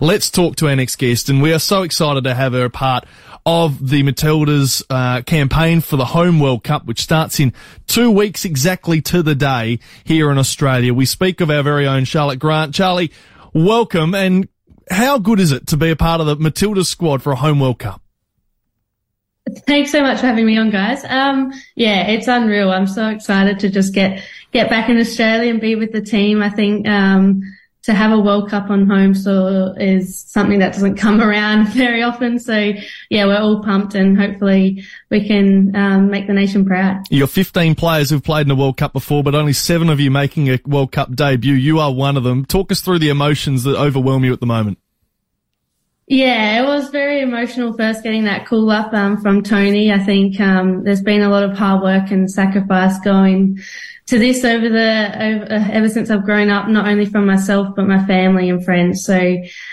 Let's talk to our next guest, and we are so excited to have her a part of the Matildas uh, campaign for the Home World Cup, which starts in two weeks exactly to the day here in Australia. We speak of our very own Charlotte Grant. Charlie, welcome, and how good is it to be a part of the Matildas squad for a Home World Cup? Thanks so much for having me on, guys. Um, yeah, it's unreal. I'm so excited to just get get back in Australia and be with the team. I think um, to have a World Cup on home soil is something that doesn't come around very often. So yeah, we're all pumped and hopefully we can um, make the nation proud. You're 15 players who've played in the World Cup before, but only seven of you making a World Cup debut. You are one of them. Talk us through the emotions that overwhelm you at the moment. Yeah, it was very emotional first getting that call up um, from Tony. I think um, there's been a lot of hard work and sacrifice going to this over the over, uh, ever since I've grown up, not only from myself but my family and friends. So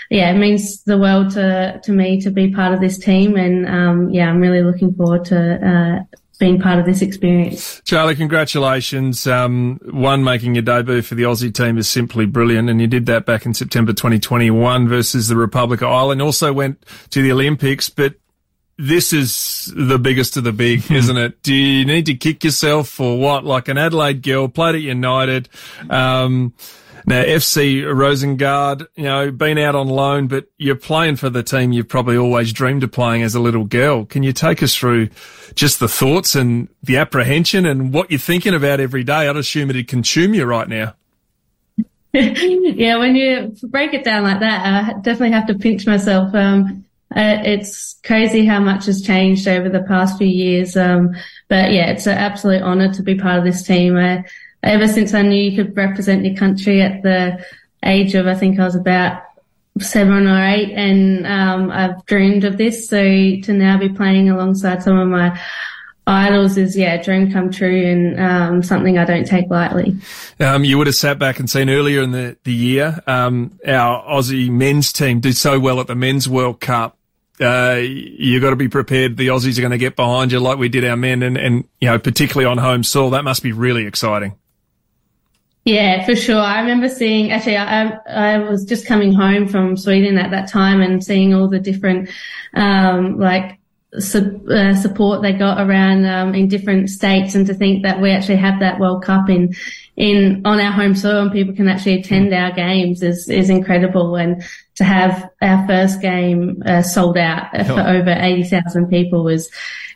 yeah, it means the world to to me to be part of this team, and um, yeah, I'm really looking forward to uh, being part of this experience. Charlie, congratulations. Um, one, making your debut for the Aussie team is simply brilliant, and you did that back in September 2021 versus the Republic of Ireland. Also went to the Olympics, but this is the biggest of the big, isn't it? Do you need to kick yourself for what? Like an Adelaide girl, played at United. Um, now, FC Rosengard, you know, been out on loan, but you're playing for the team you've probably always dreamed of playing as a little girl. Can you take us through just the thoughts and the apprehension and what you're thinking about every day? I'd assume it'd consume you right now. yeah, when you break it down like that, I definitely have to pinch myself. Um, uh, it's crazy how much has changed over the past few years. Um, but yeah, it's an absolute honour to be part of this team. I, ever since I knew you could represent your country at the age of, I think I was about seven or eight and, um, I've dreamed of this. So to now be playing alongside some of my idols is yeah dream come true and um, something I don't take lightly. Um, you would have sat back and seen earlier in the the year um, our Aussie men's team did so well at the men's World Cup. Uh, you got to be prepared. The Aussies are going to get behind you like we did our men, and and you know particularly on home soil. That must be really exciting. Yeah, for sure. I remember seeing, actually, I, I was just coming home from Sweden at that time and seeing all the different, um, like, su- uh, support they got around, um, in different states and to think that we actually have that World Cup in, in, on our home soil and people can actually attend our games is, is incredible. And to have our first game, uh, sold out for over 80,000 people was,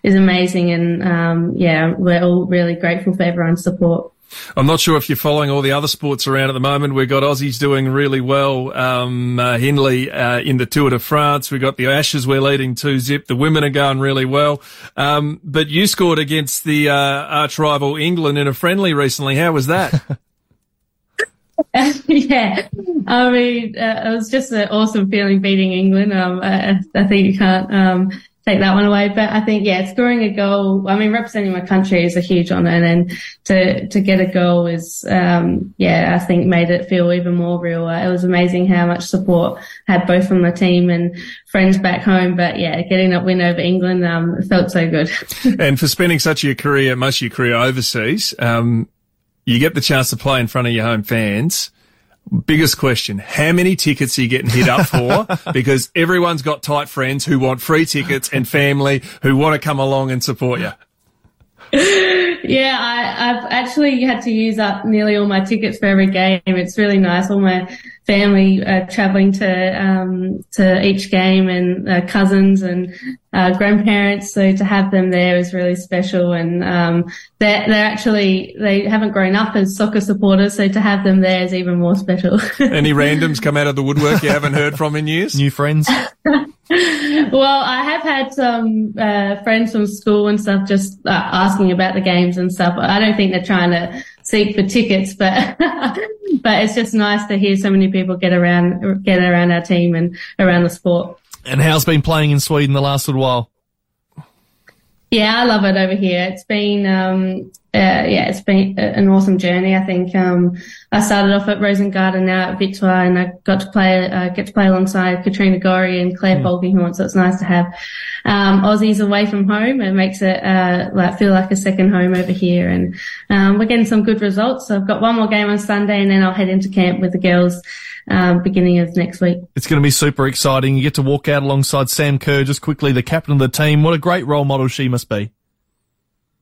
is amazing. And, um, yeah, we're all really grateful for everyone's support. I'm not sure if you're following all the other sports around at the moment. We've got Aussies doing really well. Um, uh, Hindley uh, in the Tour de France. We've got the Ashes. We're leading two zip. The women are going really well. Um, but you scored against the uh, arch rival England in a friendly recently. How was that? yeah, I mean, uh, it was just an awesome feeling beating England. Um, I, I, think you can't um, take that one away. But I think, yeah, scoring a goal, I mean, representing my country is a huge honor. And then to, to get a goal is, um, yeah, I think made it feel even more real. It was amazing how much support I had both from the team and friends back home. But yeah, getting that win over England, um, felt so good. and for spending such a career, most of your career overseas, um, you get the chance to play in front of your home fans biggest question. How many tickets are you getting hit up for? because everyone's got tight friends who want free tickets and family who want to come along and support you. Yeah, I, have actually had to use up nearly all my tickets for every game. It's really nice. All my family uh, traveling to um, to each game and uh, cousins and uh, grandparents. So to have them there is really special. And um, they're they're actually they haven't grown up as soccer supporters, so to have them there is even more special. Any randoms come out of the woodwork you haven't heard from in years? New friends. well, I have had some uh, friends from school and stuff just uh, asking about the games and stuff. I don't think they're trying to seek for tickets, but but it's just nice to hear so many people get around get around our team and around the sport. And how's been playing in Sweden the last little while? Yeah, I love it over here. It's been um, yeah, it's been an awesome journey. I think um, I started off at Rosengard, now at Vittsjö, and I got to play uh, get to play alongside Katrina Gorry and Claire mm. So it's nice to have um, Aussies away from home. It makes it uh, like feel like a second home over here, and um, we're getting some good results. So I've got one more game on Sunday, and then I'll head into camp with the girls um, beginning of next week. It's going to be super exciting. You get to walk out alongside Sam Kerr, just quickly, the captain of the team. What a great role model she must be.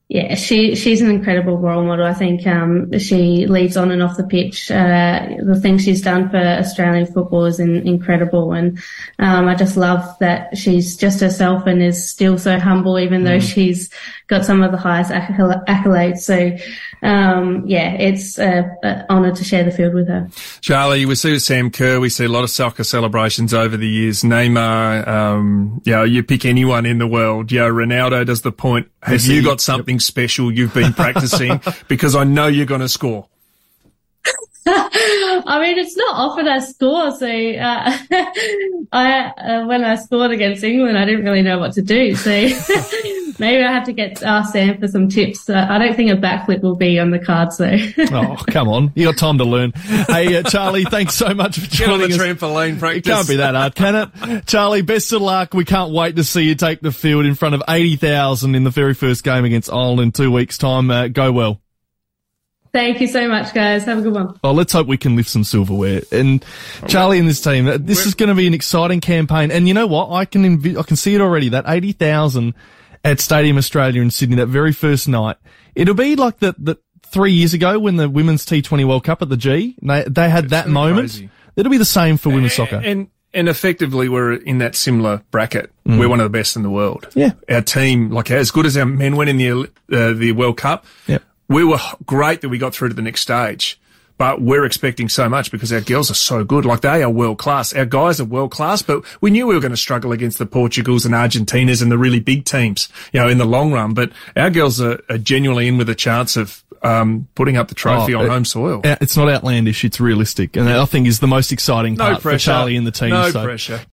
Yeah, she she's an incredible role model. I think um, she leads on and off the pitch. Uh, the things she's done for Australian football is in, incredible, and um, I just love that she's just herself and is still so humble, even mm. though she's got some of the highest accolades. So um, yeah, it's an honour to share the field with her. Charlie, we see with Sam Kerr, we see a lot of soccer celebrations over the years. Neymar, um, you know, you pick anyone in the world. You know, Ronaldo does the point. Have you got something special you've been practicing? because I know you're going to score. I mean, it's not often I score. So uh, I, uh, when I scored against England, I didn't really know what to do. So maybe I have to get ask Sam for some tips. Uh, I don't think a backflip will be on the cards though. oh, come on, you got time to learn. Hey, uh, Charlie, thanks so much for joining the us. trampoline practice. It can't be that hard, can it? Charlie, best of luck. We can't wait to see you take the field in front of eighty thousand in the very first game against Ireland in two weeks' time. Uh, go well. Thank you so much, guys. Have a good one. Well, let's hope we can lift some silverware. And Charlie and this team, uh, this is going to be an exciting campaign. And you know what? I can I can see it already. That eighty thousand at Stadium Australia in Sydney, that very first night, it'll be like the the three years ago when the Women's T20 World Cup at the G, they they had it's that moment. Crazy. It'll be the same for women's and, soccer. And and effectively, we're in that similar bracket. Mm. We're one of the best in the world. Yeah, our team, like as good as our men went in the uh, the World Cup. Yeah we were great that we got through to the next stage. But we're expecting so much because our girls are so good. Like they are world class. Our guys are world class, but we knew we were going to struggle against the Portugals and Argentinas and the really big teams, you know, in the long run. But our girls are, are genuinely in with a chance of um, putting up the trophy oh, on it, home soil. It's not outlandish; it's realistic, and that I think is the most exciting part for Charlie and the team. No so. pressure.